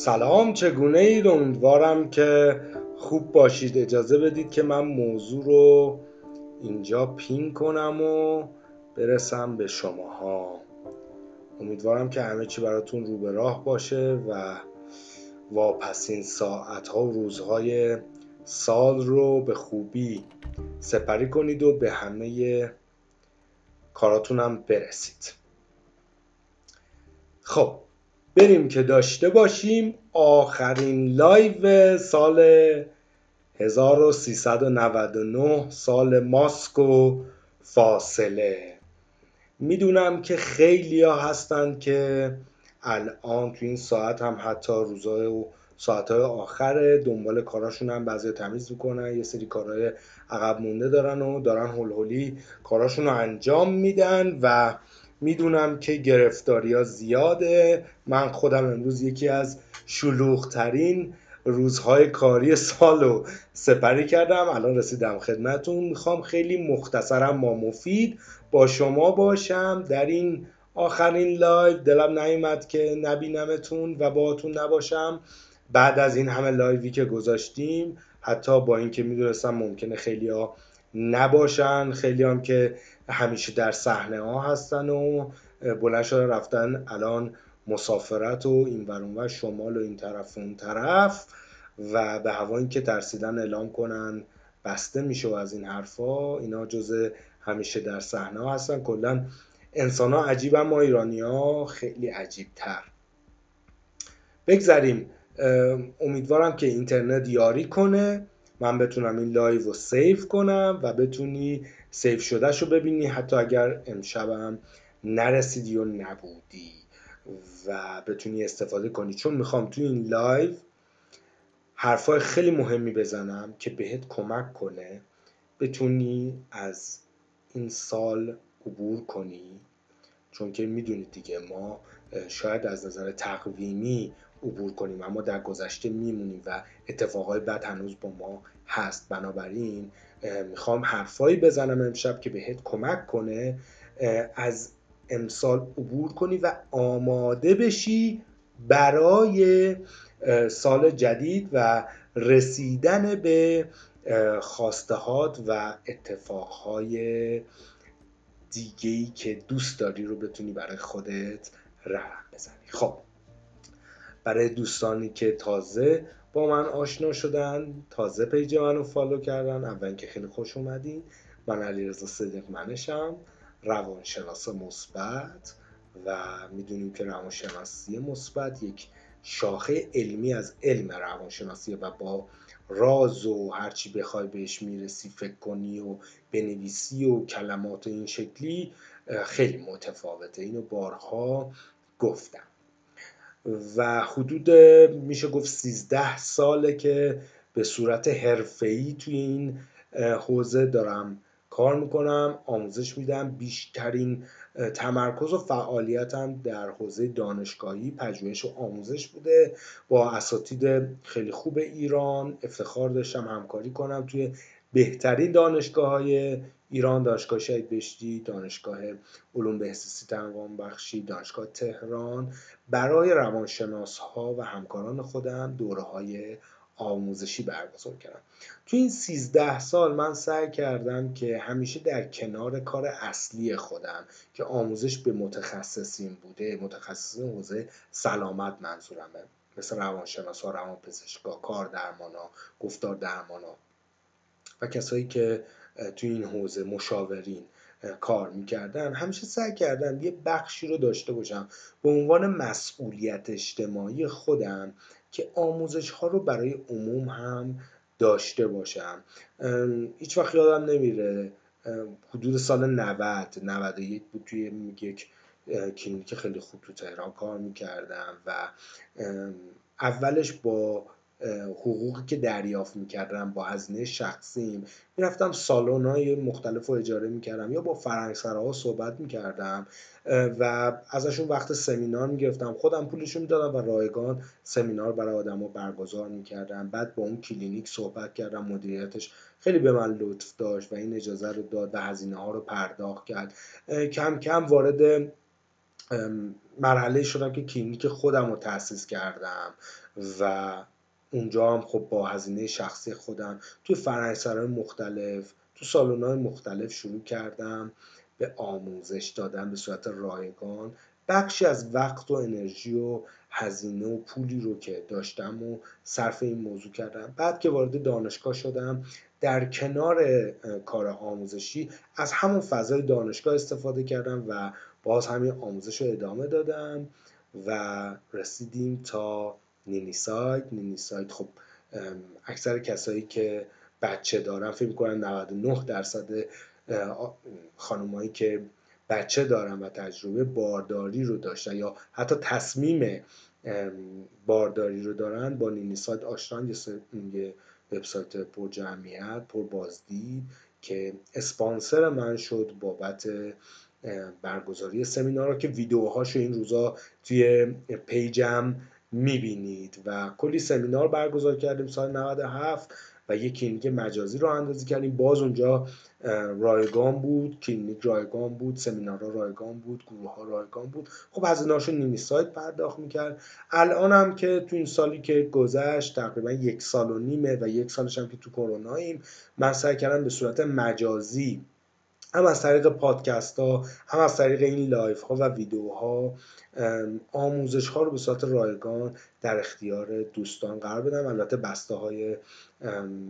سلام چگونه اید؟ امیدوارم که خوب باشید. اجازه بدید که من موضوع رو اینجا پین کنم و برسم به شماها. امیدوارم که همه چی براتون رو به راه باشه و واپسین ساعت ها و روزهای سال رو به خوبی سپری کنید و به همه کاراتونم برسید. خب بریم که داشته باشیم آخرین لایو سال 1399 سال ماسک و فاصله. می‌دونم که خیلی ها هستن که الان تو این ساعت هم حتی روزای و ساعتهای آخر دنبال کاراشون هم بعضی تمیز می‌کنن یه سری کارهای عقب مونده دارن و دارن هول کاراشون رو انجام میدن و می‌دونم که گرفتاری ها زیاده. من خودم امروز یکی از شلوغترین روزهای کاری سال رو سپری کردم. الان رسیدم خدمتون. می‌خوام خیلی مختصر اما مفید با شما باشم. در این آخرین live دلم نیومد که نبینمتون و باهاتون نباشم. بعد از این همه live ی که گذاشتیم حتی با اینکه می‌دونستم ممکنه خیلی ها نباشن خیلی هم که همیشه در صحنه ها هستن و بلند شدن رفتن الان مسافرت و این و شمال و این طرف و اون طرف. و به هوا اینکه ترسیدن اعلام کنن بسته میشه و از این حرفا اینا جز همیشه در صحنه هستن. کلا انسان ها عجیب ما ایرانی ها خیلی عجیب تر بگذریم امیدوارم که اینترنت یاری کنه. من بتونم این live رو save کنم و بتونی save شدهش رو ببینی حتی اگر امشبم نرسیدی و نبودی و بتونی استفاده کنی. چون می‌خوام تو این live حرفای خیلی مهمی بزنم که بهت کمک کنه بتونی از این سال عبور کنی. چون که می‌دونید دیگه ما شاید از نظر تقویمی عبور کنیم اما در گذشته میمونیم و اتفاقای بد هنوز با ما هست. بنابراین می‌خوام حرفایی بزنم امشب که بهت کمک کنه از امسال عبور کنی و آماده بشی برای سال جدید و رسیدن به خواستهات و اتفاقهای دیگهی که دوست داری رو بتونی برای خودت رقم بزنی. خب برای دوستانی که تازه با من آشنا شدن تازه page منو follow کردن. اول که خیلی خوش اومدین. من علیرضا صدیق منشم روانشناس مثبت و می‌دونیم که روانشناسی مثبت یک شاخه علمی از علم روانشناسی و با راز و هرچی بخوای بهش می‌رسی فکر کنی و بنویسی و کلمات این شکلی خیلی متفاوته. اینو بارها گفتم. و حدود میشه گفت 13 ساله که به صورت حرفه‌ای توی این حوزه دارم کار می‌کنم آموزش میدم. بیشترین تمرکز و فعالیتم در حوزه دانشگاهی پژوهش و آموزش بوده. با اساتید خیلی خوب ایران افتخار داشتم همکاری کنم توی بهترین دانشگاه های ایران دانشگاه شهید بهشتی دانشگاه علوم بهزیستی تنوان بخشی دانشگاه تهران. برای روانشناس ها و همکاران خودم دوره های آموزشی برگزار کردم. تو این 13 سال من سعی کردم که همیشه در کنار کار اصلی خودم که آموزش به متخصصین بوده متخصصین حوزه سلامت منظورمه. مثل روانشناس ها روان پزشکا کار درمانا گفتار درمانا و کسایی که تو این حوزه مشاورین کار می‌کردن همیشه سعی کردم یه بخشی رو داشته باشم به عنوان مسئولیت اجتماعی خودم که آموزش ها رو برای عموم هم داشته باشم. هیچ وقت یادم نمیره حدود سال 90 91 بود توی یک کلینیک خیلی خوب تو تهران کار می‌کردم و اولش با حقوقی که دریافت می‌کردم با هزینه شخصیم. می‌رفتم سالن های مختلف رو اجاره می‌کردم یا با فرهنگسراها صحبت می‌کردم و ازشون وقت سمینار می‌گرفتم. خودم پولشون می‌دادم و رایگان سمینار برای آدم برگزار می‌کردم. بعد با اون کلینیک صحبت کردم مدیریتش خیلی به من لطف داشت و این اجازه رو داد و هزینه ها رو پرداخت کرد. کم کم وارد مرحله شدم که کلینیک خودم رو تأسیس کردم و اونجا هم خب با هزینه شخصی خودم توی فرهنگسرهای مختلف تو سالن های مختلف شروع کردم به آموزش دادن به صورت رایگان. بخشی از وقت و انرژی و هزینه و پولی رو که داشتم و صرف این موضوع کردم. بعد که وارد دانشگاه شدم در کنار کار آموزشی از همون فضای دانشگاه استفاده کردم و باز همین آموزش رو ادامه دادم و رسیدیم تا نینی سایت. نینی سایت خب اکثر کسایی که بچه دارن فکر می‌کنن 99 درصد خانمایی که بچه دارن و تجربه بارداری رو داشتن یا حتی تصمیم بارداری رو دارن با نینی سایت آشنان. یه وبسایت پر جمعیت پر بازدید که اسپانسر من شد بابت برگزاری سمینار که ویدیوهاشو این روزا توی page م می‌بینید. و کلی سمینار برگزار کردیم سال 97 و یک کلینیک مجازی راه اندازی کردیم. باز اونجا رایگان بود کلینیک رایگان بود سمینارها رایگان بود گروه ها رایگان بود. خب هزینه‌هاشون نی‌نی سایت پرداخت می‌کرد. الان هم که تو این سالی که گذشت تقریبا یک سال و نیمه و یک سالش هم که تو کروناییم من سعی کردم به صورت مجازی هم از طریق پادکست ها هم از طریق این live ها و ویدیوها آموزش ها رو به صورت رایگان در اختیار دوستان قرار بدم. البته بسته های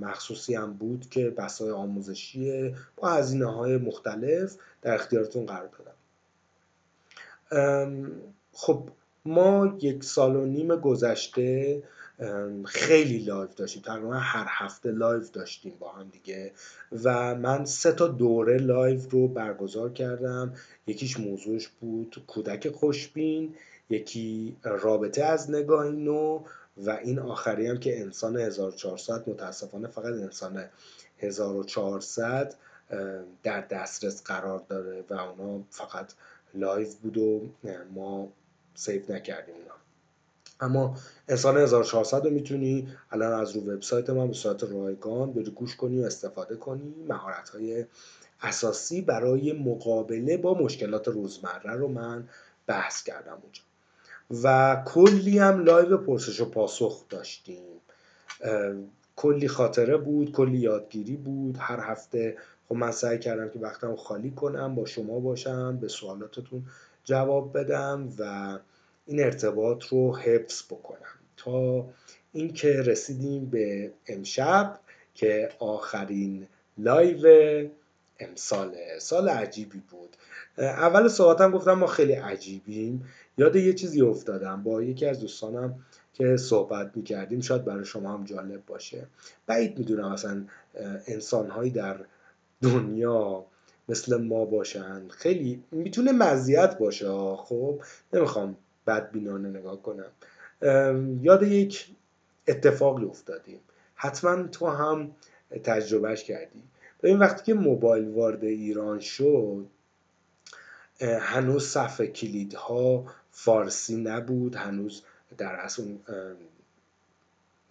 مخصوصی هم بود که بسته های آموزشی با هزینه های مختلف در اختیارتون قرار دادم خب ما یک سال و نیم گذشته خیلی live داشتیم. تقریبا هر هفته live داشتیم با هم دیگه. و من سه تا دوره live رو برگزار کردم. یکیش موضوعش بود کودک خوشبین یکی رابطه از نگاهی نو و این آخری هم که انسان 1400 متاسفانه فقط انسان 1400 در دسترس قرار داره و اونا فقط live بود و ما save نکردیم اونا اما انسان 1400 رو می‌تونی الان از رو وبسایت ما به صورت رایگان بری گوش کنی و استفاده کنی. مهارت های اساسی برای مقابله با مشکلات روزمره رو من بحث کردم اونجا. و کلی هم live پرسش و پاسخ داشتیم. کلی خاطره بود کلی یادگیری بود. هر هفته خب من سعی کردم که وقتم خالی کنم با شما باشم به سوالاتتون جواب بدم و این ارتباط رو حفظ بکنم. تا اینکه رسیدیم به امشب که آخرین لایو امساله سال عجیبی بود. اول صحبتم گفتم ما خیلی عجیبیم. یاد یه چیزی افتادم با یکی از دوستانم که صحبت می‌کردیم. شاید برای شما هم جالب باشه. بعید می‌دونم اصلا انسانهایی در دنیا مثل ما باشن. خیلی می‌تونه مزیت باشه. خب نمی‌خوام بدبینانه نگاه کنم. یاد یک اتفاقی افتادیم. حتما تو هم تجربهش کردی. این وقتی که موبایل وارد ایران شد هنوز صفحه کلیدها فارسی نبود. هنوز در اصل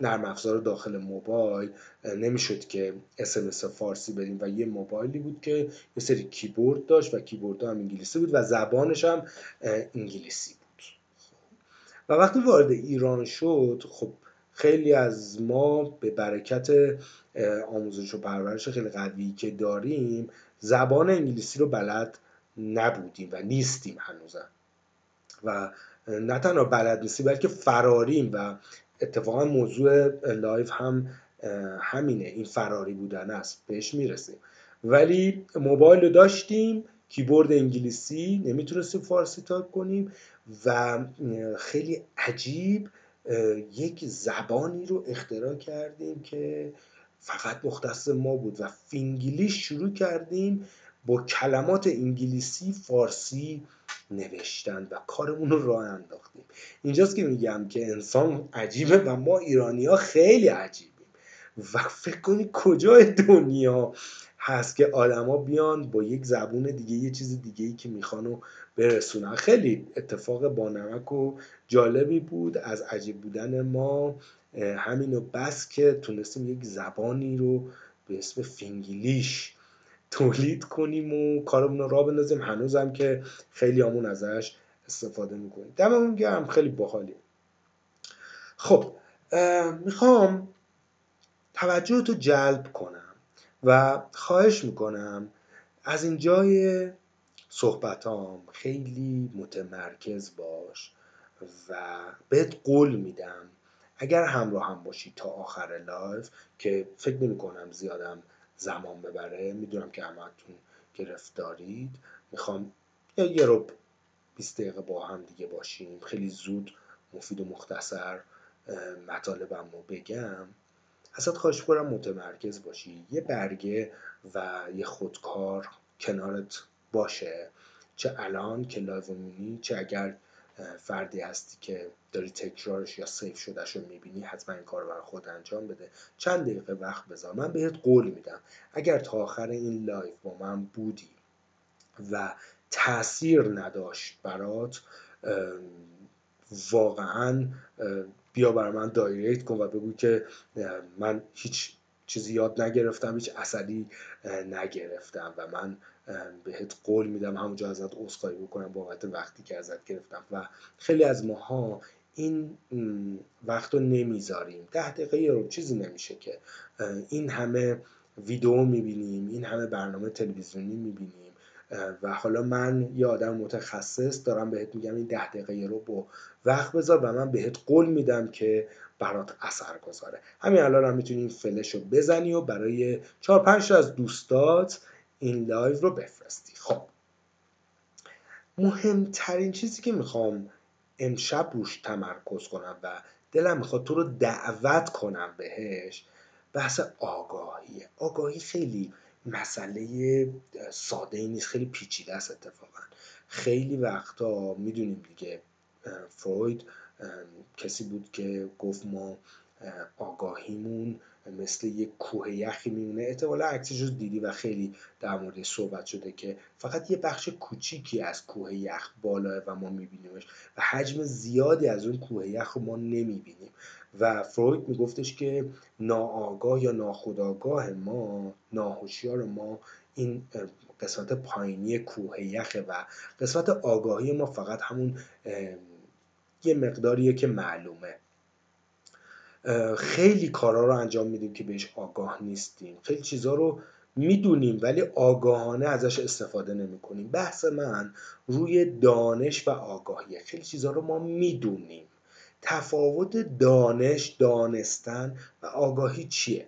نرم افزار داخل موبایل نمی‌شد که اسمس فارسی بدیم و یه موبایلی بود که یه سری کیبورد داشت و کیبورد هم انگلیسی بود و زبانش هم انگلیسی و وقتی وارد ایران شد خب خیلی از ما به برکت آموزش و پرورش خیلی قوی که داریم زبان انگلیسی رو بلد نبودیم و نیستیم هنوزم. و نه تنها بلد نیستیم بلکه فراریم و اتفاقا موضوع live هم همینه. این فراری بودن است بهش می‌رسیم. ولی موبایل رو داشتیم کیبورد انگلیسی نمی‌تونستیم فارسی تایپ کنیم و خیلی عجیب یک زبانی رو اختراع کردیم که فقط مختص ما بود و فینگلیش شروع کردیم با کلمات انگلیسی فارسی نوشتن و کارمون رو راه انداختیم. اینجاست که میگم که انسان عجیبه و ما ایرانی ها خیلی عجیبیم. و فکر کنی کجای دنیا؟ هست که آدما بیان با یک زبون دیگه یه چیز دیگه ای که می‌خوان و برسونن. خیلی اتفاق بانمک و جالبی بود. از عجیب بودن ما همینو بس که تونستیم یک زبانی رو به اسم فینگلیش تولید کنیم و کارمون را بندازیم. هنوزم که خیلی همون ازش استفاده می‌کنید دممون گرم خیلی باحالی. خب می‌خوام توجه تو جلب کنم. و خواهش می‌کنم از اینجای صحبتام خیلی متمرکز باش و بهت قول میدم اگر همراه هم باشی تا آخر live که فکر نمی کنم زیادم زمان ببره می‌دونم که همتون گرفتارید. می‌خوام یه ربع 20 دقیقه با هم دیگه باشیم. خیلی زود مفید و مختصر مطالبم رو بگم. ازت خواهش کنم متمرکز باشی. یه برگه و یه خودکار کنارت باشه. چه الان که live چه اگر فردی هستی که داری تکرارش یا save شدهش رو می‌بینی حتما این کار برای خود انجام بده. چند دقیقه وقت بذار. من بهت قول میدم. اگر تا آخر این live با من بودی و تاثیر نداشت برات واقعا بیا برا من direct کن و بگو که من هیچ چیزی یاد نگرفتم هیچ اثری نگرفتم و من بهت قول میدم همونجا ازت عذرخواهی بکنم بابت وقتی که ازت گرفتم و خیلی از ماها این وقت رو نمی‌ذاریم. ده دقیقه رو چیزی نمیشه که این همه ویدیو می‌بینیم این همه برنامه تلویزیونی می‌بینیم. و حالا من یه آدم متخصص دارم بهت میگم این ده دقیقه رو با وقت بذار و من بهت قول میدم که برات اثر گذاره. همین الان هم می‌تونی این فلش رو بزنی و برای چهار پنج از دوستات این لایو رو بفرستی. خب. مهمترین چیزی که می‌خوام امشب روش تمرکز کنم و دلم می‌خواد تو رو دعوت کنم بهش بحث آگاهیه آگاهی خیلی مسئله ساده ای نیست. خیلی پیچیده است اتفاقا. خیلی وقتا می‌دونیم دیگه فروید کسی بود که گفت ما آگاهیمون مثل یک کوه یخی میمونه. احتمالا عکسش رو دیدی و خیلی در مورد صحبت شده که فقط یه بخش کوچیکی از کوه یخ بالاه و ما میبینیمش و حجم زیادی از اون کوه یخ رو ما نمی‌بینیم. و فروید میگفتش که ناآگاه یا ناخودآگاه ما ناهوشیار ما این قسمت پایینی کوه یخه و قسمت آگاهی ما فقط همون یه مقداریه که معلومه. خیلی کارا رو انجام میدیم که بهش آگاه نیستیم. خیلی چیزا رو می‌دونیم ولی آگاهانه ازش استفاده نمی کنیم بحث من روی دانش و آگاهیه. خیلی چیزا رو ما می‌دونیم. تفاوت دانش دانستن و آگاهی چیه؟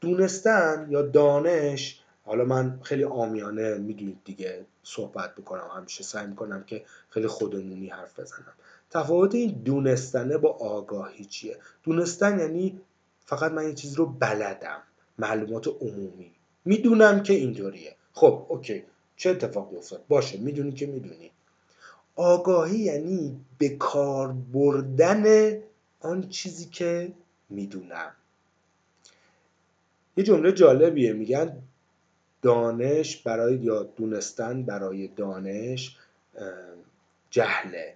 دونستن یا دانش حالا من خیلی آمیانه می‌دونید دیگه صحبت بکنم همیشه سعی می‌کنم که خیلی خودمونی حرف بزنم. تفاوت این دونستنه با آگاهی چیه؟ دونستن یعنی فقط من یه چیز رو بلدم معلومات عمومی. می‌دونم که اینطوریه. خب اوکی. چه اتفاقی افتاد؟ باشه می‌دونی که می‌دونی. آگاهی یعنی به کار بردن آن چیزی که می‌دونم. یه جمله جالبیه میگن دانش برای یا دونستن برای دانش جهله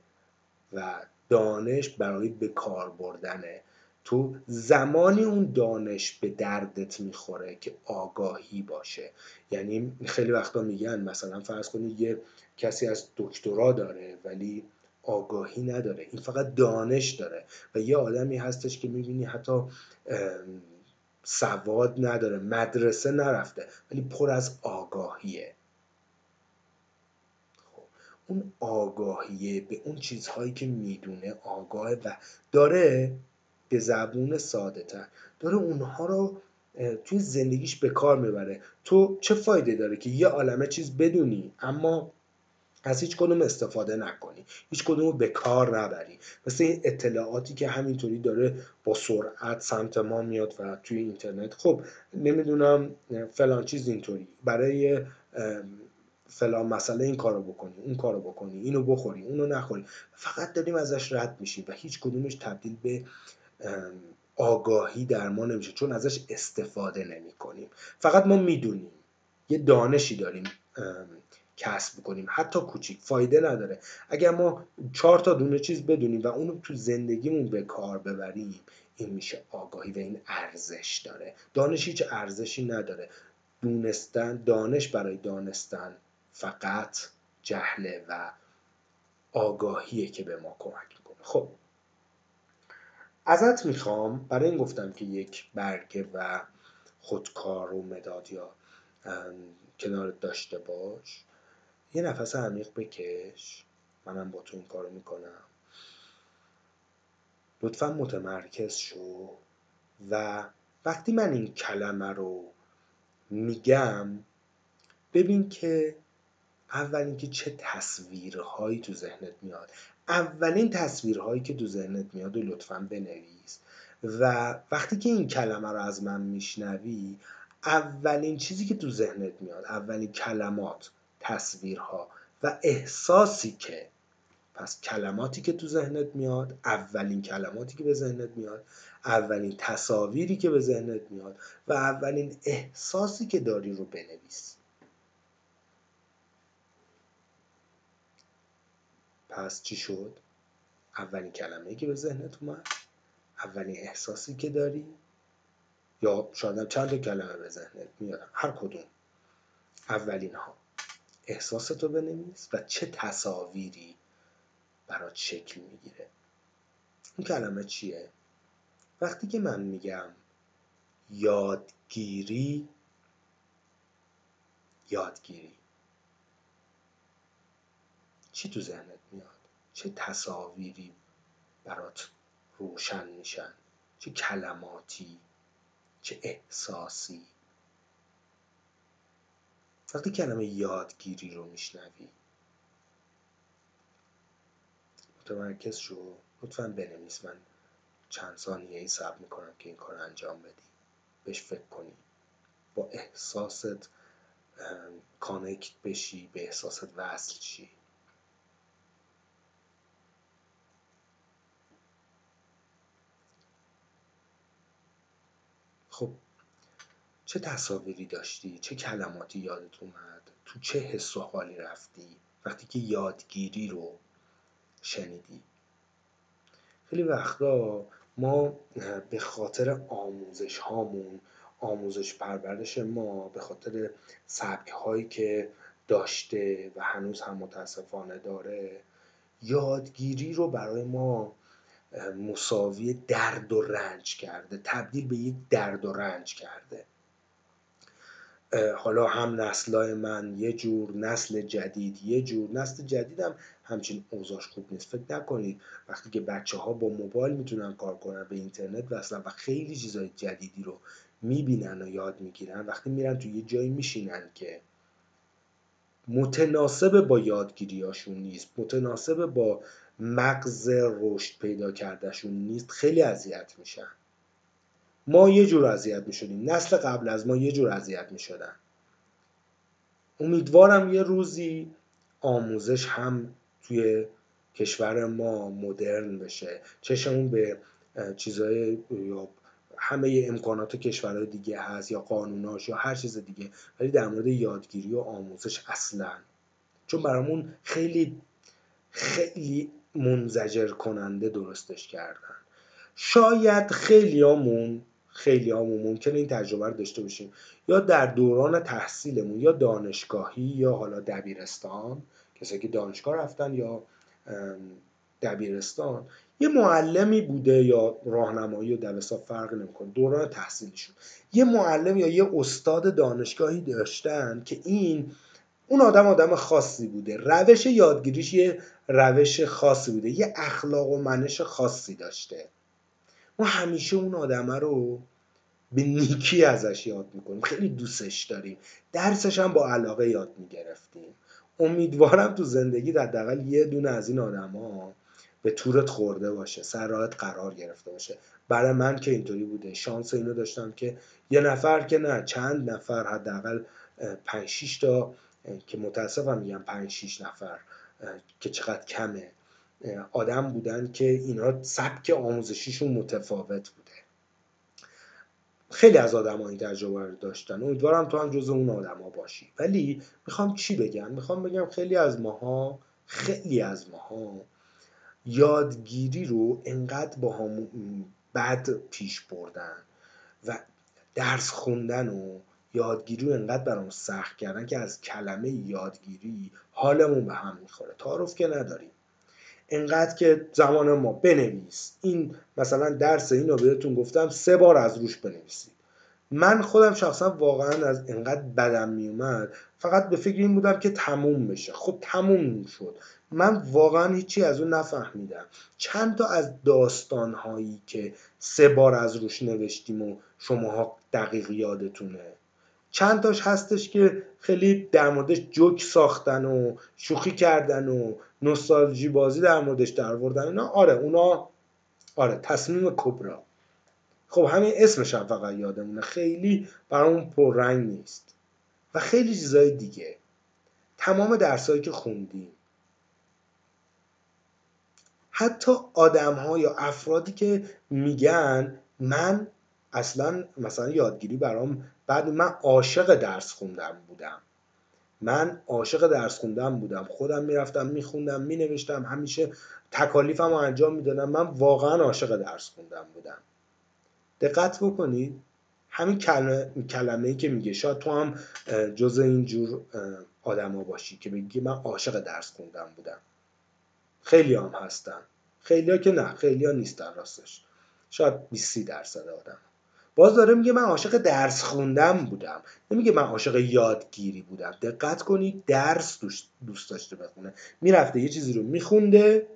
و دانش برای به کار بردنه. تو زمانی اون دانش به دردت می‌خوره که آگاهی باشه. یعنی خیلی وقتا میگن مثلا فرض کنید یه کسی از دکترا داره ولی آگاهی نداره. این فقط دانش داره و یه آدمی هستش که می‌بینی حتی سواد نداره مدرسه نرفته ولی پر از آگاهیه. خب اون آگاهیه به اون چیزهایی که می‌دونه آگاه و داره به زبون ساده تر. داره اونها رو توی زندگیش به کار می‌بره. تو چه فایده داره که یه عالمه چیز بدونی اما از هیچ کدوم استفاده نکنی؟ هیچ کدوم به کار نبری. مثل این اطلاعاتی که همینطوری داره با سرعت سمت ما میاد و توی اینترنت. خب نمی‌دونم فلان چیز اینطوری. برای فلان مسئله این کارو بکنی اون کارو بکنی اینو بخوری اونو نخوری. فقط داریم ازش رد میشیم و هیچ کدومش تبدیل به آگاهی در ما نمیشه چون ازش استفاده نمی کنیم فقط ما می‌دونیم یه دانشی داریم کسب کنیم حتی کوچیک فایده نداره. اگر ما چهار تا دونه چیز بدونیم و اونو تو زندگیمون به کار ببریم این میشه آگاهی و این ارزش داره. دانش هیچ ارزشی نداره. دونستن دانش برای دانستن فقط جهله و آگاهیه که به ما کمک می‌کنه. خب. ازت می‌خوام برای این گفتم که یک برگه و خودکار و مداد یا کنارت داشته باش. یه نفس عمیق بکش. منم با تو این کارو می‌کنم. لطفا متمرکز شو و وقتی من این کلمه رو میگم ببین که اول که چه تصویرهایی تو ذهنت میاد. اولین تصویرهایی که تو ذهنت میاد و لطفا بنویس و وقتی که این کلمه رو از من میشنوی اولین چیزی که تو ذهنت میاد اولین کلمات تصویرها و احساسی که پس کلماتی که تو ذهنت میاد اولین کلماتی که به ذهنت میاد اولین تصاویری که به ذهنت میاد و اولین احساسی که داری رو بنویس. پس چی شد؟ اولین کلمه که به ذهنت اومد؟ اولین احساسی که داری؟ یا شاید چند کلمه به ذهنت میاد؟ هر کدوم. اولین ها. احساستو بنویس و چه تصاویری برات شکل می‌گیره. این کلمه چیه؟ وقتی که من میگم یادگیری یادگیری. چی تو ذهنت میاد؟ چه تصاویری برات روشن میشن؟ چه کلماتی؟ چه احساسی؟ وقتی کلمه یادگیری رو میشنوی متمرکز شو. لطفا بنویس. من چند ثانیه ای صبر می‌کنم که این کار انجام بدی. بهش فکر کنی. با احساست کانکت بشی به احساست وصل شی. خب چه تصاویری داشتی؟ چه کلماتی یادت اومد؟ تو چه حس و حالی رفتی؟ وقتی که یادگیری رو شنیدی؟ خیلی وقتا ما به خاطر آموزش هامون آموزش پرورش ما به خاطر سبک هایی که داشته و هنوز هم متاسفانه داره یادگیری رو برای ما مساوی درد و رنج کرده تبدیل به یک درد و رنج کرده. حالا هم نسلای من یه جور نسل جدید یه جور. نسل جدیدم همچین اوضاش خوب نیست. فکر نکنید وقتی که بچه ها با موبایل می‌تونن کار کنن به اینترنت وصلن و خیلی چیزای جدیدی رو می‌بینن و یاد می‌گیرن وقتی میرن تو یه جایی میشینن که متناسب با یادگیریاشون نیست متناسب با مغز رشد پیدا کردهشون نیست خیلی اذیت میشن. ما یه جور اذیت می‌شدیم. نسل قبل از ما یه جور اذیت می‌شدن. امیدوارم یه روزی آموزش هم توی کشور ما مدرن بشه. چشمون به چیزهای یا همه امکانات کشورهای دیگه هست یا قانوناش یا هر چیز دیگه ولی در مورد یادگیری و آموزش اصلا. چون برامون خیلی خیلی منزجر کننده درستش کردن. شاید خیلیامون خیلی همون ممکنه این تجربه رو داشته باشیم. یا در دوران تحصیلمون یا دانشگاهی یا حالا دبیرستان کسایی که دانشگاه رفتن یا دبیرستان. یه معلمی بوده یا راهنمایی و دبستان فرق نمی‌کنه دوران تحصیلیشون یه معلم یا یه استاد دانشگاهی داشتن که این اون آدم آدم خاصی بوده. روش یادگیریش یه روش خاصی بوده. یه اخلاق و منش خاصی داشته. ما همیشه اون آدمه رو به نیکی ازش یاد می‌کنیم. خیلی دوستش داریم. درسش هم با علاقه یاد می‌گرفتیم. امیدوارم تو زندگی حداقل یه دونه از این آدما به تورت خورده باشه. سر راهت قرار گرفته باشه. برای من که اینطوری بوده. شانس اینو داشتم که یه نفر که نه چند نفر حداقل 5 6 تا که متاسفم میگم 5 6 نفر که چقدر کمه. آدم بودن که اینا سبک آموزشیشون متفاوت بوده. خیلی از آدم این تجربه رو داشتن. امیدوارم تو هم جز اون آدما باشی. ولی می‌خوام چی بگم؟ می‌خوام بگم خیلی از ماها خیلی از ماها یادگیری رو انقدر با هم بد پیش بردن و درس خوندن و یادگیری رو انقدر برام سخت کردن که از کلمه یادگیری حالمون به هم می‌خوره. تعارف که نداریم. انقدر که زمان ما بنویس. این مثلا درس اینو بهتون گفتم سه بار از روش بنویسید. من خودم شخصا واقعا از انقدر بدم میومد فقط به فکر این بودم که تموم بشه. خب تموم شد. من واقعا هیچی از اون نفهمیدم. چند تا از داستان هایی که سه بار از روش نوشتیم و شماها دقیق یادتونه؟ چند تاش هستش که خیلی در موردش جوک ساختن و شوخی کردن و نوستالژی بازی در موردش در اینا. آره اونا آره تصمیم کبرا. خب همین اسمش هم فقط یادمونه. خیلی برامون پررنگ نیست. و خیلی چیزای دیگه. تمام درسایی که خوندیم. حتی آدم ها یا افرادی که میگن من اصلا مثلا یادگیری برام بعد من عاشق درس خوندم بودم. من عاشق درس خوندم بودم. خودم می‌رفتم میخوندم مینوشتم. همیشه تکالیفم رو انجام می‌دادم. من واقعا عاشق درس خوندم بودم. دقت بکنید. همین کلمه, ای که میگه. شاید تو هم جز این جور آدما باشی که بگی من عاشق درس خوندم بودم. خیلی هم هستن. خیلی ها که نه. خیلی ها نیستن راستش. شاید 20 درصد آدم. باز داره میگه من عاشق درس خوندم بودم. نمیگه من عاشق یادگیری بودم. دقت کنید درس دوست داشته بخونه. می‌رفته یه چیزی رو میخونده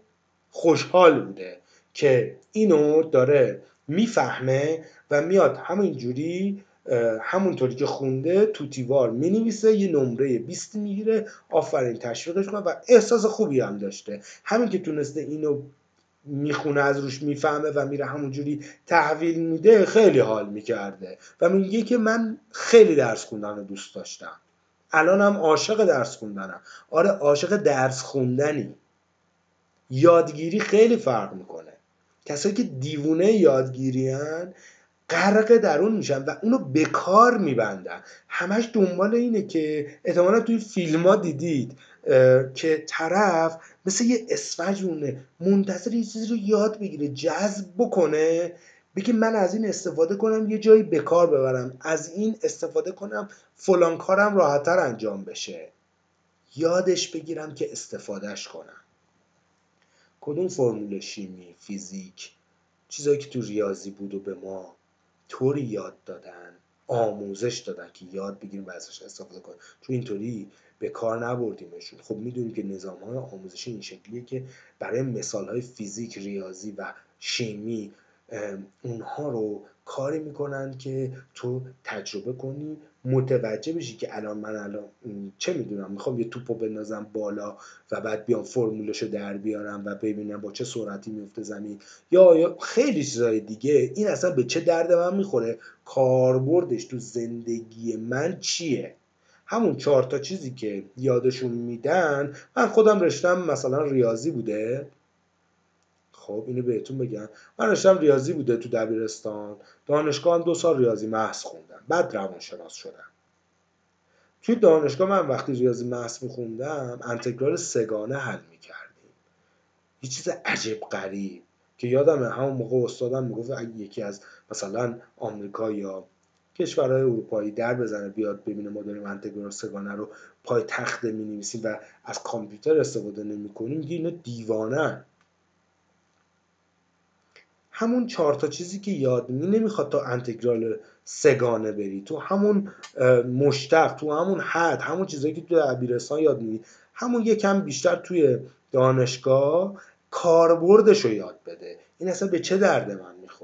خوشحال بوده که اینو داره می‌فهمه و میاد همینجوری همونطوری که خونده تو تیوار می‌نویسه یه نمره 20 می‌گیره آفرین تشویقش کنه و احساس خوبی هم داشته. همین که تونسته اینو می‌خونه از روش می‌فهمه و میره همونجوری تحویل میده خیلی حال می‌کرده. و میگه که من خیلی درس خوندن رو دوست داشتم. الانم عاشق درس خوندنم. آره عاشق درس خوندنی. یادگیری خیلی فرق می‌کنه. کسایی که دیوونه یادگیری هن غرق درون میشن و اونو به کار میبندن. همش دنبال اینه که احتمالا توی فیلم ها دیدید که طرف مثل یه اسفنج مونه منتظر یه چیزی رو یاد بگیره جذب بکنه بگه من از این استفاده کنم یه جایی به کار ببرم از این استفاده کنم فلان کارم راحتتر انجام بشه. یادش بگیرم که استفادهش کنم. کدوم فرمول شیمی فیزیک چیزایی که تو ریاضی بود و به ما طوری یاد دادن آموزش دادن که یاد بگیریم و ازش استفاده کنیم. چون اینطوری به کار نبردیمشون. خب می‌دونیم که نظام های آموزشی این شکلیه که برای مثال های فیزیک ریاضی و شیمی اونها رو کاری می‌کنن که تو تجربه کنی متوجه بشی که الان من الان چه می‌دونم می‌خوام یه توپو بندازم بالا و بعد بیام فرمولشو در بیارم و ببینم با چه سرعتی میفته زمین. یا یا خیلی چیزای دیگه. این اصلا به چه درد من می‌خوره؟ کاربردش تو زندگی من چیه؟ همون چهار تا چیزی که یادشون میدن من خودم رشتم مثلا ریاضی بوده. خب اینو بهتون بگم. من رشتم ریاضی بوده تو دبیرستان. دانشگاه هم دو سال ریاضی محض خوندم. بعد روانشناس شدم. توی دانشگاه من وقتی ریاضی محض میخوندم انتگرال سگانه حل می‌کردیم. یه چیز عجیب غریب که یادمه همون موقع استادم می‌گفت اگه یکی از مثلا آمریکا یا کشورهای اروپایی در بزنه بیاد ببینه ما داریم انتگرال سگانه رو پای تخته می نویسیم و از کامپیوتر استفاده نمی کنیم اینا دیوانه همون چهار تا چیزی که یاد می نمی‌خواد تا انتگرال سگانه بری. تو همون مشتق تو همون حد همون چیزایی که تو دبیرستان یاد می‌گیری همون یکم بیشتر توی دانشگاه کاربردش رو یاد بده. این اصلا به چه درد من می‌خوره؟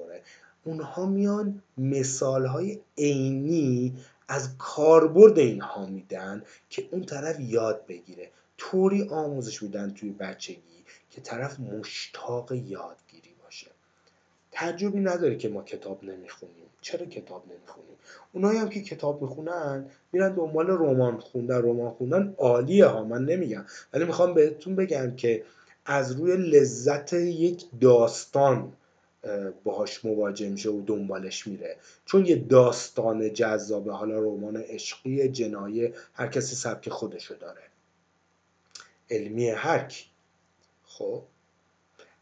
اونها میان مثال های عینی از کاربرد اینها میدن که اون طرف یاد بگیره. طوری آموزش میدن توی بچگی که طرف مشتاق یادگیری باشه. تعجبی نداره که ما کتاب نمی‌خونیم. چرا کتاب نمی‌خونیم؟ اونایی هم که کتاب می‌خونن میرن دنبال رمان خوندن. رمان خوندن عالیه ها من نمیگم. ولی می‌خوام بهتون بگم که از روی لذت یک داستان باهاش مواجه میشه و دنبالش میره. چون یه داستان جذابه حالا رمان عشقی جنایه هر کسی سبک خودشو داره. علمی هرکی خب؟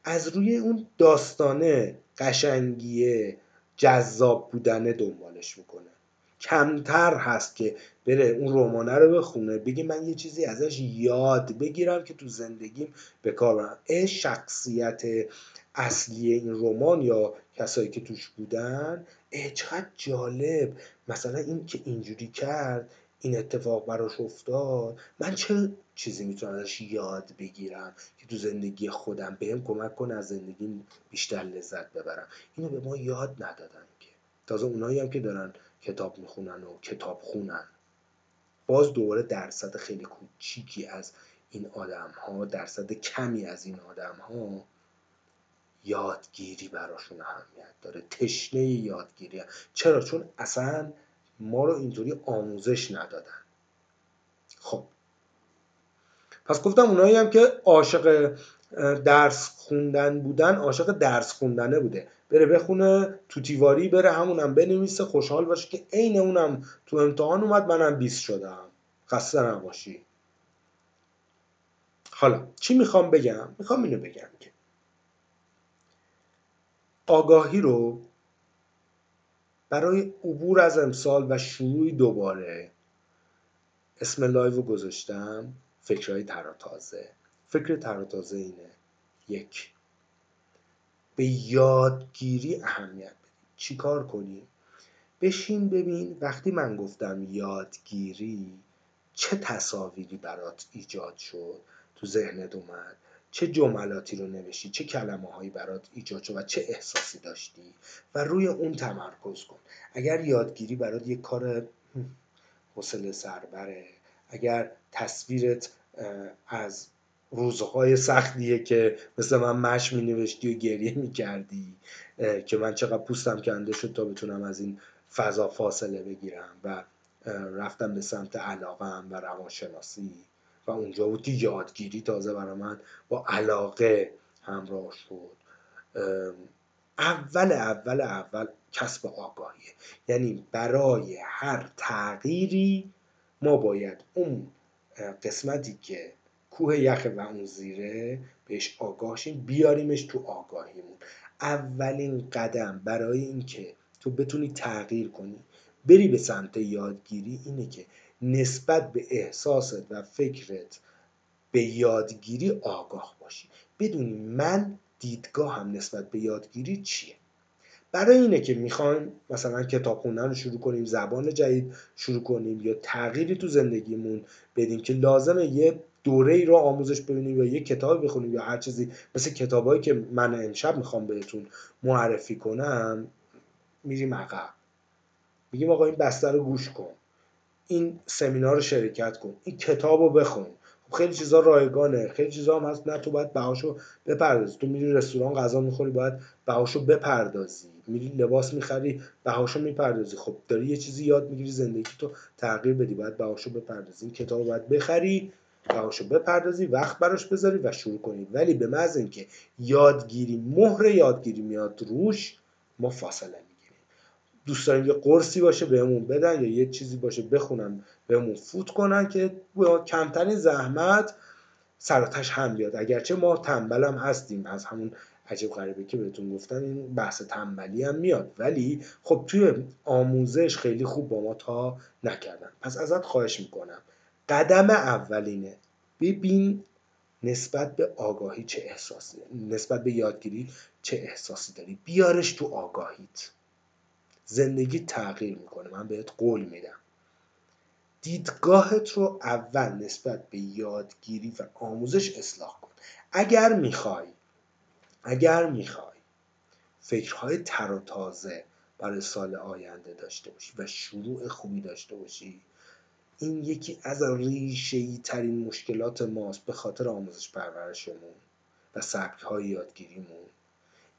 از روی اون داستانه قشنگیه جذاب بودنه دنبالش می‌کنه. کمتر هست که بره اون رمانه رو بخونه بگه من یه چیزی ازش یاد بگیرم که تو زندگیم به کار برم. شخصیت اصلی این رمان یا کسایی که توش بودن چقدر جالب. مثلا این که اینجوری کرد این اتفاق براش افتاد من چه چیزی می‌تونم ازش یاد بگیرم که تو زندگی خودم بهم کمک کنه از زندگی بیشتر لذت ببرم؟ اینو به ما یاد ندادن که. تازه اونایی هم که دارن کتاب می‌خونن و کتاب خونن. باز دوباره درصد خیلی کوچیکی از این آدم ها درصد کمی از این آدم ها یادگیری براشون اهمیت داره. تشنه یادگیری. چرا؟ چون اصلا ما رو اینطوری آموزش ندادن. خب. پس گفتم اونایی هم که عاشق درس خوندن بودن عاشق درس خوندنه بوده. بره بخونه تو تیواری بره همونم بنویسه خوشحال باشه که عین اونم تو امتحان اومد منم 20 شدم. خسته نباشی. حالا چی می‌خوام بگم؟ می‌خوام اینو بگم که آگاهی رو برای عبور از امسال و شروع دوباره اسم لایو رو گذاشتم. فکرهای تراتازه. فکر تراتازه اینه. یک. به یادگیری اهمیت بدیم چی کار کنیم بشین ببین وقتی من گفتم یادگیری چه تصاویری برات ایجاد شد؟ تو ذهنت اومد. چه جملاتی رو نوشتی چه کلمه هایی برات ایجاد شد و چه احساسی داشتی و روی اون تمرکز کن. اگر یادگیری برات یک کار حوصله سربره اگر تصویرت از روزهای سختیه که مثل من مش می نوشتی و گریه می کردی که من چقدر پوستم کنده شد تا بتونم از این فضا فاصله بگیرم و رفتم به سمت علاقم و روانشناسی. و اونجا بود که یادگیری تازه برای من با علاقه همراه شد. اول اول اول کسب آگاهیه یعنی برای هر تغییری ما باید اون قسمتی که کوه یخ و اون زیره بهش آگاهشیم بیاریمش تو آگاهیمون. اولین قدم برای اینکه تو بتونی تغییر کنی بری به سمت یادگیری اینه که نسبت به احساست و فکرت به یادگیری آگاه باشی. بدونی من دیدگاه هم نسبت به یادگیری چیه. برای اینه که می‌خوایم مثلا کتاب خوندن رو شروع کنیم زبان جدید شروع کنیم یا تغییری تو زندگیمون بدیم که لازمه یه دوره ای رو آموزش ببینیم یا یه کتاب بخونیم یا هر چیزی مثل کتابایی که من امشب می‌خوام بهتون معرفی کنم میریم عقب. میگیم آقا این بستر رو گوش کن. این سمینار رو شرکت کن این کتاب رو بخون. خب خیلی چیزا رایگانه خیلی چیزا هم هست نه تو باید بهاشو بپردازی. تو میری رستوران غذا می‌خوری باید بهاشو بپردازی. میری لباس می‌خری بهاشو می‌پردازی. خب داری یه چیزی یاد می‌گیری زندگی تو تغییر بدی باید بهاشو بپردازی. این کتاب باید بخری بهاشو بپردازی وقت براش بذاری و شروع کنی. ولی به محض اینکه یادگیری مهر یادگیری میاد روش ما فاصله دوست داریم یه قرصی باشه بهمون بدن یا یه چیزی باشه بخونن بهمون فوت کنن که با کمترین زحمت سراتش هم بیاد. اگرچه ما تنبل هم هستیم از همون عجب غریبه که بهتون گفتم این بحث تنبلی هم میاد. ولی خب توی آموزش خیلی خوب با ما تا نکردن. پس ازت خواهش می‌کنم. قدم اولینه ببین نسبت به آگاهی چه احساسی نسبت به یادگیری چه احساسی داری. بیارش تو آگاهیت. زندگی تغییر می‌کنه. من بهت قول میدم. دیدگاهت رو اول نسبت به یادگیری و آموزش اصلاح کن. اگر می‌خوای اگر می‌خوای فکرهای تر و تازه برای سال آینده داشته باشی و شروع خوبی داشته باشی این یکی از ریشه ترین مشکلات ماست به خاطر آموزش پرورشمون و سبک های یادگیریمون.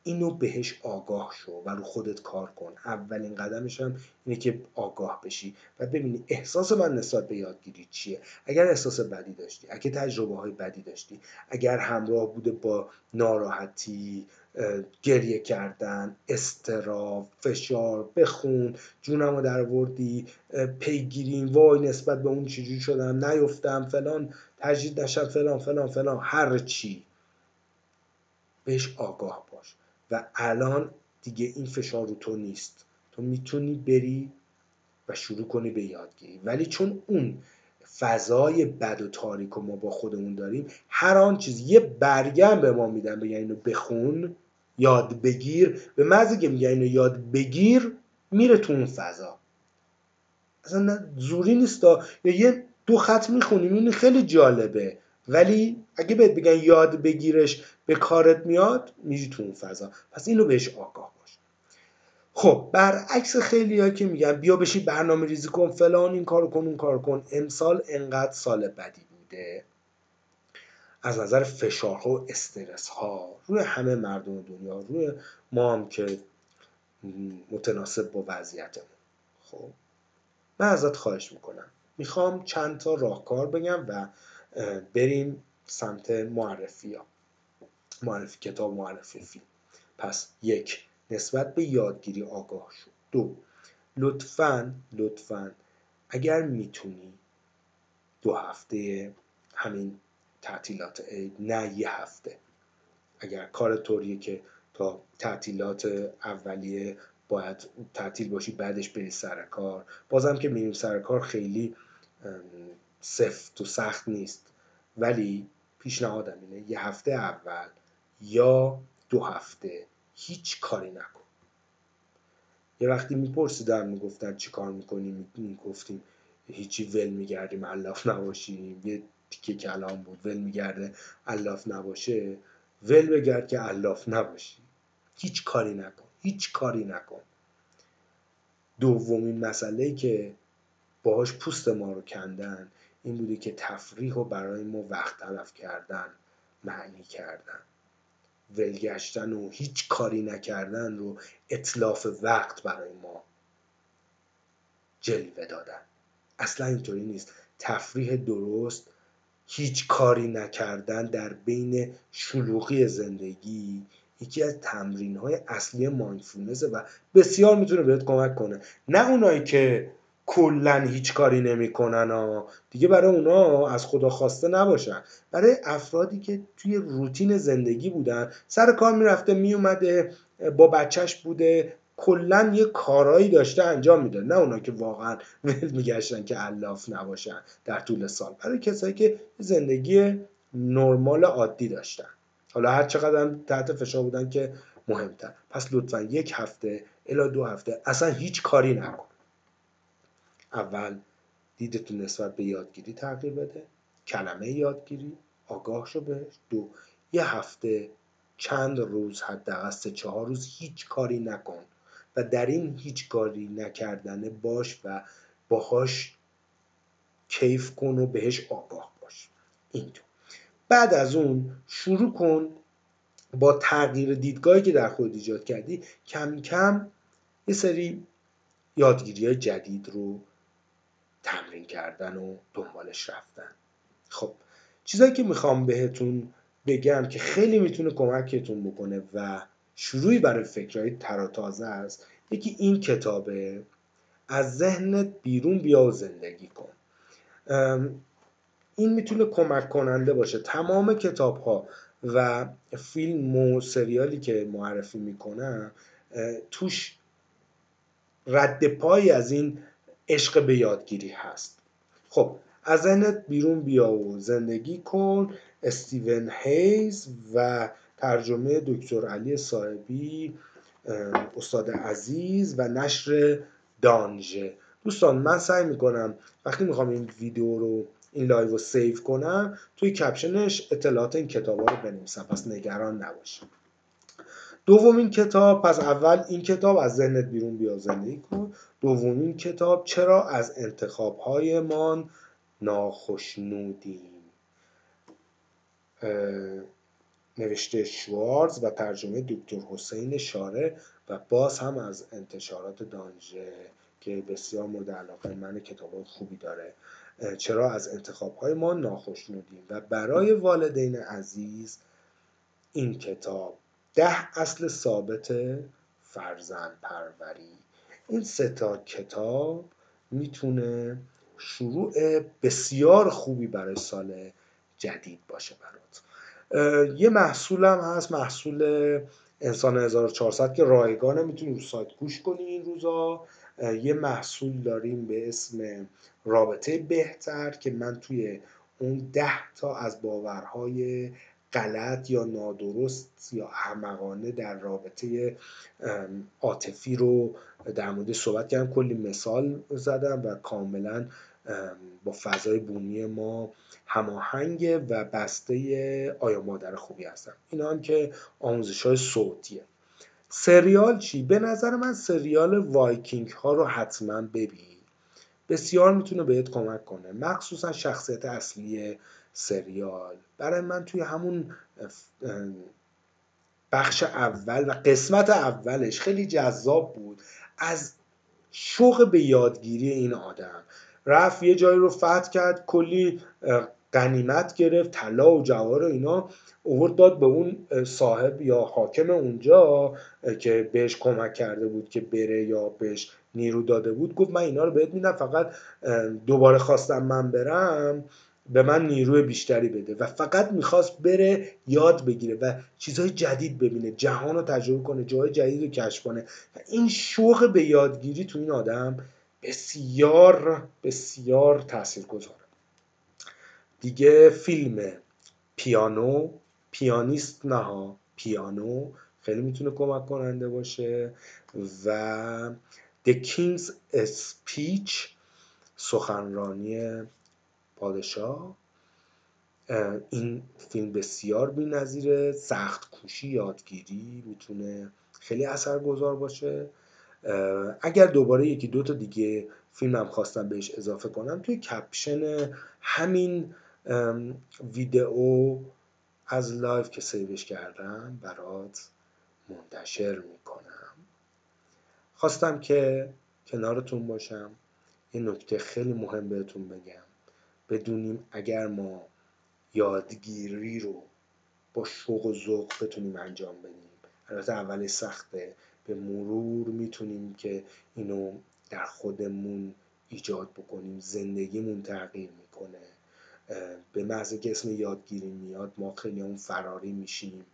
اینو بهش آگاه شو و رو خودت کار کن. اولین قدمش هم اینه که آگاه بشی. و ببینی احساس من نسبت به یادگیری چیه؟ اگر احساس بدی داشتی اگه تجربه های بدی داشتی اگر همراه بوده با ناراحتی گریه کردن استرا فشار بخون جونم رو در وردی پیگیریم وای نسبت به اون چجوری شدم نیفتم فلان تجدید نشد فلان فلان فلان هر چی. بهش آگاه باش. و الان دیگه این فشار رو تو نیست. تو می‌تونی بری و شروع کنی به یادگیری. ولی چون اون فضای بد و تاریک و ما با خودمون داریم هر آن چیز یه برگم به ما میدن بگن اینو بخون یاد بگیر. به مزه که میگن اینو یاد بگیر میره تو اون فضا. اصلا زوری نیست. یا یه دو خط می‌خونیم این خیلی جالبه. ولی اگه بهت بگن یاد بگیرش به کارت میاد میری تو اون فضا. پس اینو بهش آگاه باش. خب برعکس خیلی ها که میگن بیا بشی برنامه ریزی کن فلان این کار کن اون کار کن. امسال انقدر سال بدی بوده. از نظر فشارها و استرس ها روی همه مردم دنیا روی ما هم که متناسب با وضعیتمون. خب من ازت خواهش می‌کنم. می‌خوام چند تا راهکار بگم و بریم سمت معرفی ها. معرفی کتاب معرفی فیلم. پس یک نسبت به یادگیری آگاه شو. دو لطفا لطفا اگر می‌تونی دو هفته همین تعطیلات عید نه یه هفته. اگر کار طوریه که تا تعطیلات اولیه باید تعطیل باشی بعدش بری سر کار. بازم که میریم سر کار خیلی سفت و سخت نیست. ولی پیشنهادم اینه یه هفته اول یا دو هفته هیچ کاری نکن. یه وقتی میپرسیدن می‌گفتن چی کار می‌کنیم می‌گفتیم هیچی ول میگردیم علاف نباشیم. یه تیکه کلام بود ول میگرده علاف نباشه. ول بگرد که علاف نباشی. هیچ کاری نکن هیچ کاری نکن. دومین مسئله که باهاش پوست ما رو کندن این بوده که تفریح و برای ما وقت تلف کردن معنی کردن. ولگشتن و هیچ کاری نکردن رو اطلاف وقت برای ما جلوه دادن. اصلا اینطوری نیست. تفریح درست هیچ کاری نکردن در بین شلوغی زندگی یکی از تمرین های اصلی مایندفولنس و بسیار می‌تونه بهت کمک کنه. نه اونایی که کلا هیچ کاری نمی‌کنن ها. دیگه برای اونا از خدا خواسته نباشن. برای افرادی که توی روتین زندگی بودن سر کار می‌رفته میومده با بچهش بوده کلا یه کارایی داشته انجام میده. نه اونا که واقعا ول میگشتن که الاف نباشن در طول سال. برای کسایی که زندگی نرمال عادی داشتن. حالا هر چقدر تحت فشار بودن که مهمتر. پس لطفا یک هفته الا دو هفته اصلا هیچ کاری نکن. اول دیدتون نسبت به یادگیری تغییر بده کلمه یادگیری آگاه شو بهش دو. یه هفته چند روز حداقل سه چهار روز هیچ کاری نکن و در این هیچ کاری نکردن باش و باهاش کیف کن و بهش آگاه باش. اینطور بعد از اون شروع کن با تغییر دیدگاهی که در خود ایجاد کردی کم کم یه سری یادگیری های جدید رو تمرین کردن و دنبالش رفتن. خب چیزایی که می‌خوام بهتون بگم که خیلی می‌تونه کمکتون بکنه و شروعی برای فکرهای تراتازه است یکی این کتابه از ذهنت بیرون بیا و زندگی کن. این می‌تونه کمک کننده باشه. تمام کتاب ها و فیلم و سریالی که معرفی می‌کنم توش رد پایی از این عشق به یادگیری هست. خب از ذهنت بیرون بیا و زندگی کن. استیون هیز و ترجمه دکتر علی صاحبی استاد عزیز و نشر دانژه. دوستان من سعی می‌کنم وقتی می‌خوام این ویدیو رو این live رو save کنم توی caption ش اطلاعات این کتاب رو بنویسم. پس نگران نباشید. دومین کتاب پس اول این کتاب از ذهنت بیرون بیا زندگی کن. دومین کتاب چرا از انتخاب هایمان ناخشنودیم؟ نوشته شوارز و ترجمه دکتر حسین شاره و باز هم از انتشارات دانژه که بسیار مورد علاقه من کتاب خوبی داره. چرا از انتخاب های ما ناخشنودیم؟ و برای والدین عزیز این کتاب ده اصل ثابت فرزند پروری این سه تا کتاب می‌تونه شروع بسیار خوبی برای سال جدید باشه برات. یه محصولم هست محصول انسان 1400 که رایگانه می‌تونی رو سایت گوش کنی این روزا. یه محصول داریم به اسم رابطه بهتر که من توی اون ده تا از باورهای غلط یا نادرست یا احمقانه در رابطه عاطفی رو در مورد صحبت کردم. کلی مثال زدم و کاملا با فضای بومی ما هماهنگه و بسته آیا مادر خوبی هستم. اینا هم که آموزش های صوتیه. سریال چی؟ به نظر من سریال وایکینگ ها رو حتما ببین. بسیار می‌تونه بهت کمک کنه. مخصوصا شخصیت اصلی سریال. برای من توی همون بخش اول و قسمت اولش خیلی جذاب بود. از شوق به یادگیری این آدم رفت یه جایی رو فتح کرد کلی قنیمت گرفت طلا و جواهر و اینا اوورد داد به اون صاحب یا حاکم اونجا که بهش کمک کرده بود که بره یا بهش نیرو داده بود. گفت من اینا رو بهت میدم فقط دوباره خواستم من برم. به من نیروی بیشتری بده و فقط می‌خواست بره یاد بگیره و چیزهای جدید ببینه جهان رو تجربه کنه جای جدید رو کشف کنه. و این شوق به یادگیری تو این آدم بسیار بسیار تأثیر گذاره دیگه فیلم پیانو پیانیست نه پیانو خیلی می‌تونه کمک کننده باشه. و The King's Speech سخنرانی پادشاه. این فیلم بسیار بی‌نظیره سخت کوشی یادگیری می‌تونه خیلی اثرگذار باشه. اگر دوباره یکی دو تا دیگه فیلمم خواستم بهش اضافه کنم توی caption همین ویدئو از live که save ش کردم برات منتشر می‌کنم. خواستم که کنارتون باشم. یه نکته خیلی مهم بهتون بگم. بدونیم اگر ما یادگیری رو با شوق و ذوق بتونیم انجام بدیم. البته اول سخته. به مرور می‌تونیم که اینو در خودمون ایجاد بکنیم. زندگیمون تغییر می‌کنه. به محض که اسم یادگیری میاد ما خیلی اون فراری میشیم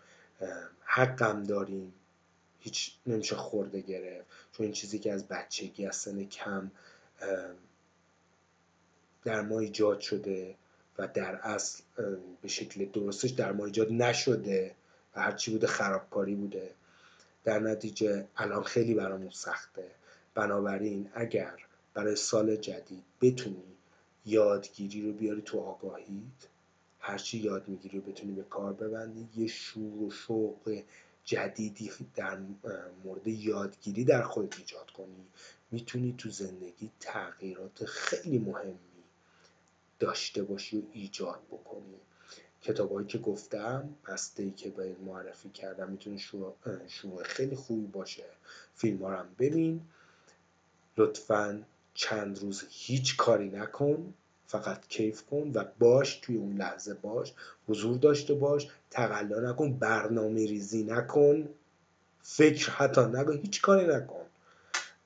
حقم داریم. هیچ نمیشه خورده گرفت. چون این چیزی که از بچگی از سن کم در ما ایجاد شده و در اصل به شکل درستش در ما ایجاد نشده و هرچی بوده خرابکاری بوده. در نتیجه الان خیلی برامون سخته. بنابراین اگر برای سال جدید بتونی یادگیری رو بیاری تو آگاهیت هرچی یاد می‌گیری رو بتونی به کار ببندی یه شور و شوق جدیدی در مورد یادگیری در خودت ایجاد کنی. می‌تونی تو زندگی تغییرات خیلی مهمی داشته باشی و ایجاد بکنی. کتابایی که گفتم بسته ای که باید معرفی کردم می‌تونه شروع خیلی خوبی باشه. فیلم هم ببین. لطفا چند روز هیچ کاری نکن. فقط کیف کن و باش توی اون لحظه باش. حضور داشته باش. تقلا نکن. برنامه ریزی نکن. فکر حتی نکن. هیچ کاری نکن.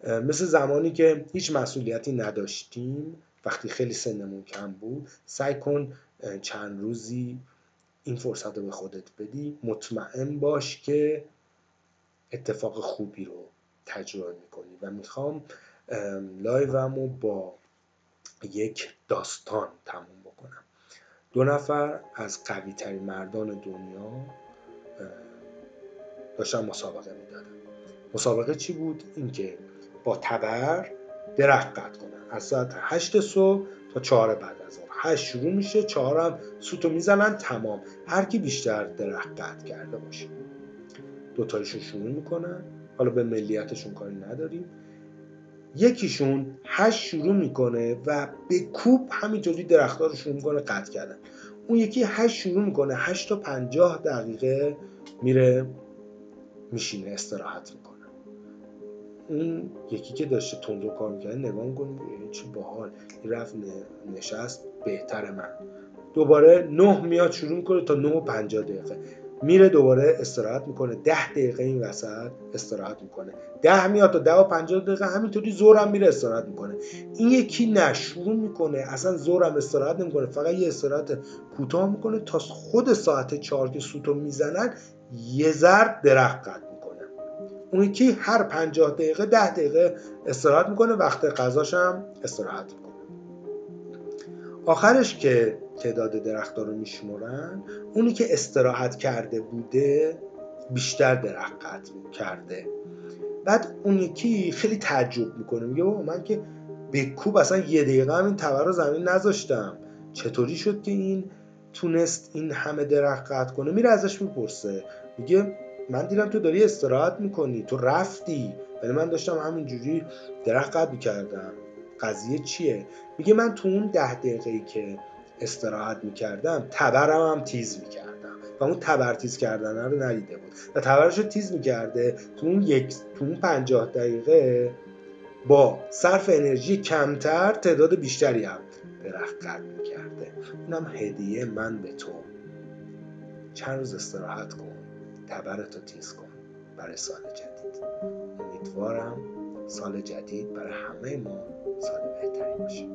مثل زمانی که هیچ مسئولیتی نداشتیم. وقتی خیلی سنمون کم بود سعی کن چند روزی این فرصت رو به خودت بدی. مطمئن باش که اتفاق خوبی رو تجربه می‌کنی و می‌خوام live مو با یک داستان تموم بکنم. دو نفر از قوی ترین مردان دنیا داشتن مسابقه می‌دادن. مسابقه چی بود؟ اینکه با تبر درخت قطع کنن. از ساعت هشت صبح تا چهار بعد از ظهر. هشت شروع میشه چهار هم سوتو می‌زنن تمام. هر کی بیشتر درخت قطع کرده باشه. دوتایشون شروع می‌کنن. حالا به ملیتشون کاری نداریم. یکیشون هشت شروع می‌کنه و به کوب همینطوری درختها رو شروع می‌کنه قطع کردن. اون یکی هشت شروع می‌کنه. هشت تا پنجاه دقیقه میره میشینه استراحت می‌کنه. اون یکی که داشته تندرو کار می‌کنه نگاه می‌کنه چه باحال. رفت نشست بهتر من. دوباره نه میاد شروع می‌کنه تا نه و پنجاه دقیقه. میره دوباره استراحت می‌کنه. ده دقیقه این وسط استراحت می‌کنه. ده میاد تا ده و پنجاه دقیقه همینطوری زورم میره استراحت می‌کنه. این یکی نه شروع می‌کنه. اصلا زورم استراحت نمی‌کنه. فقط یه استراحت کوتاه می‌کنه تا خود ساعت چهار که سوتو می‌زنن یه ذره درخت قد اون یکی هر پنجاه دقیقه ده دقیقه استراحت می‌کنه وقت غذاش هم استراحت می‌کنه. آخرش که تعداد درختها رو میشمرن اونی که استراحت کرده بوده بیشتر درخت قطع کرده. بعد اون یکی خیلی تعجب می‌کنه میگه بابا من که به کوب اصلا یه دقیقه هم این تبر رو زمین نذاشتم. چطوری شد که این تونست این همه درخت قطع کنه؟ میره ازش می‌پرسه. میگه من دیدم تو داری استراحت می‌کنی تو رفتی. ولی من داشتم همینجوری درخت قطع می‌کردم. قضیه چیه؟ میگه من تو اون ده دقیقه ای که استراحت می‌کردم تبرم هم تیز می‌کردم و اون تبر تیز کردن رو ندیده بود. و تبرش رو تیز می‌کرده تو اون یک تو اون پنجاه دقیقه با صرف انرژی کمتر تعداد بیشتری هم درخت قطع می‌کرده. اینم هدیه من به تو. چند روز استراحت کن. تبرتو تیز کن برای سال جدید. امیدوارم سال جدید برای همه ما سال بهتری باشه.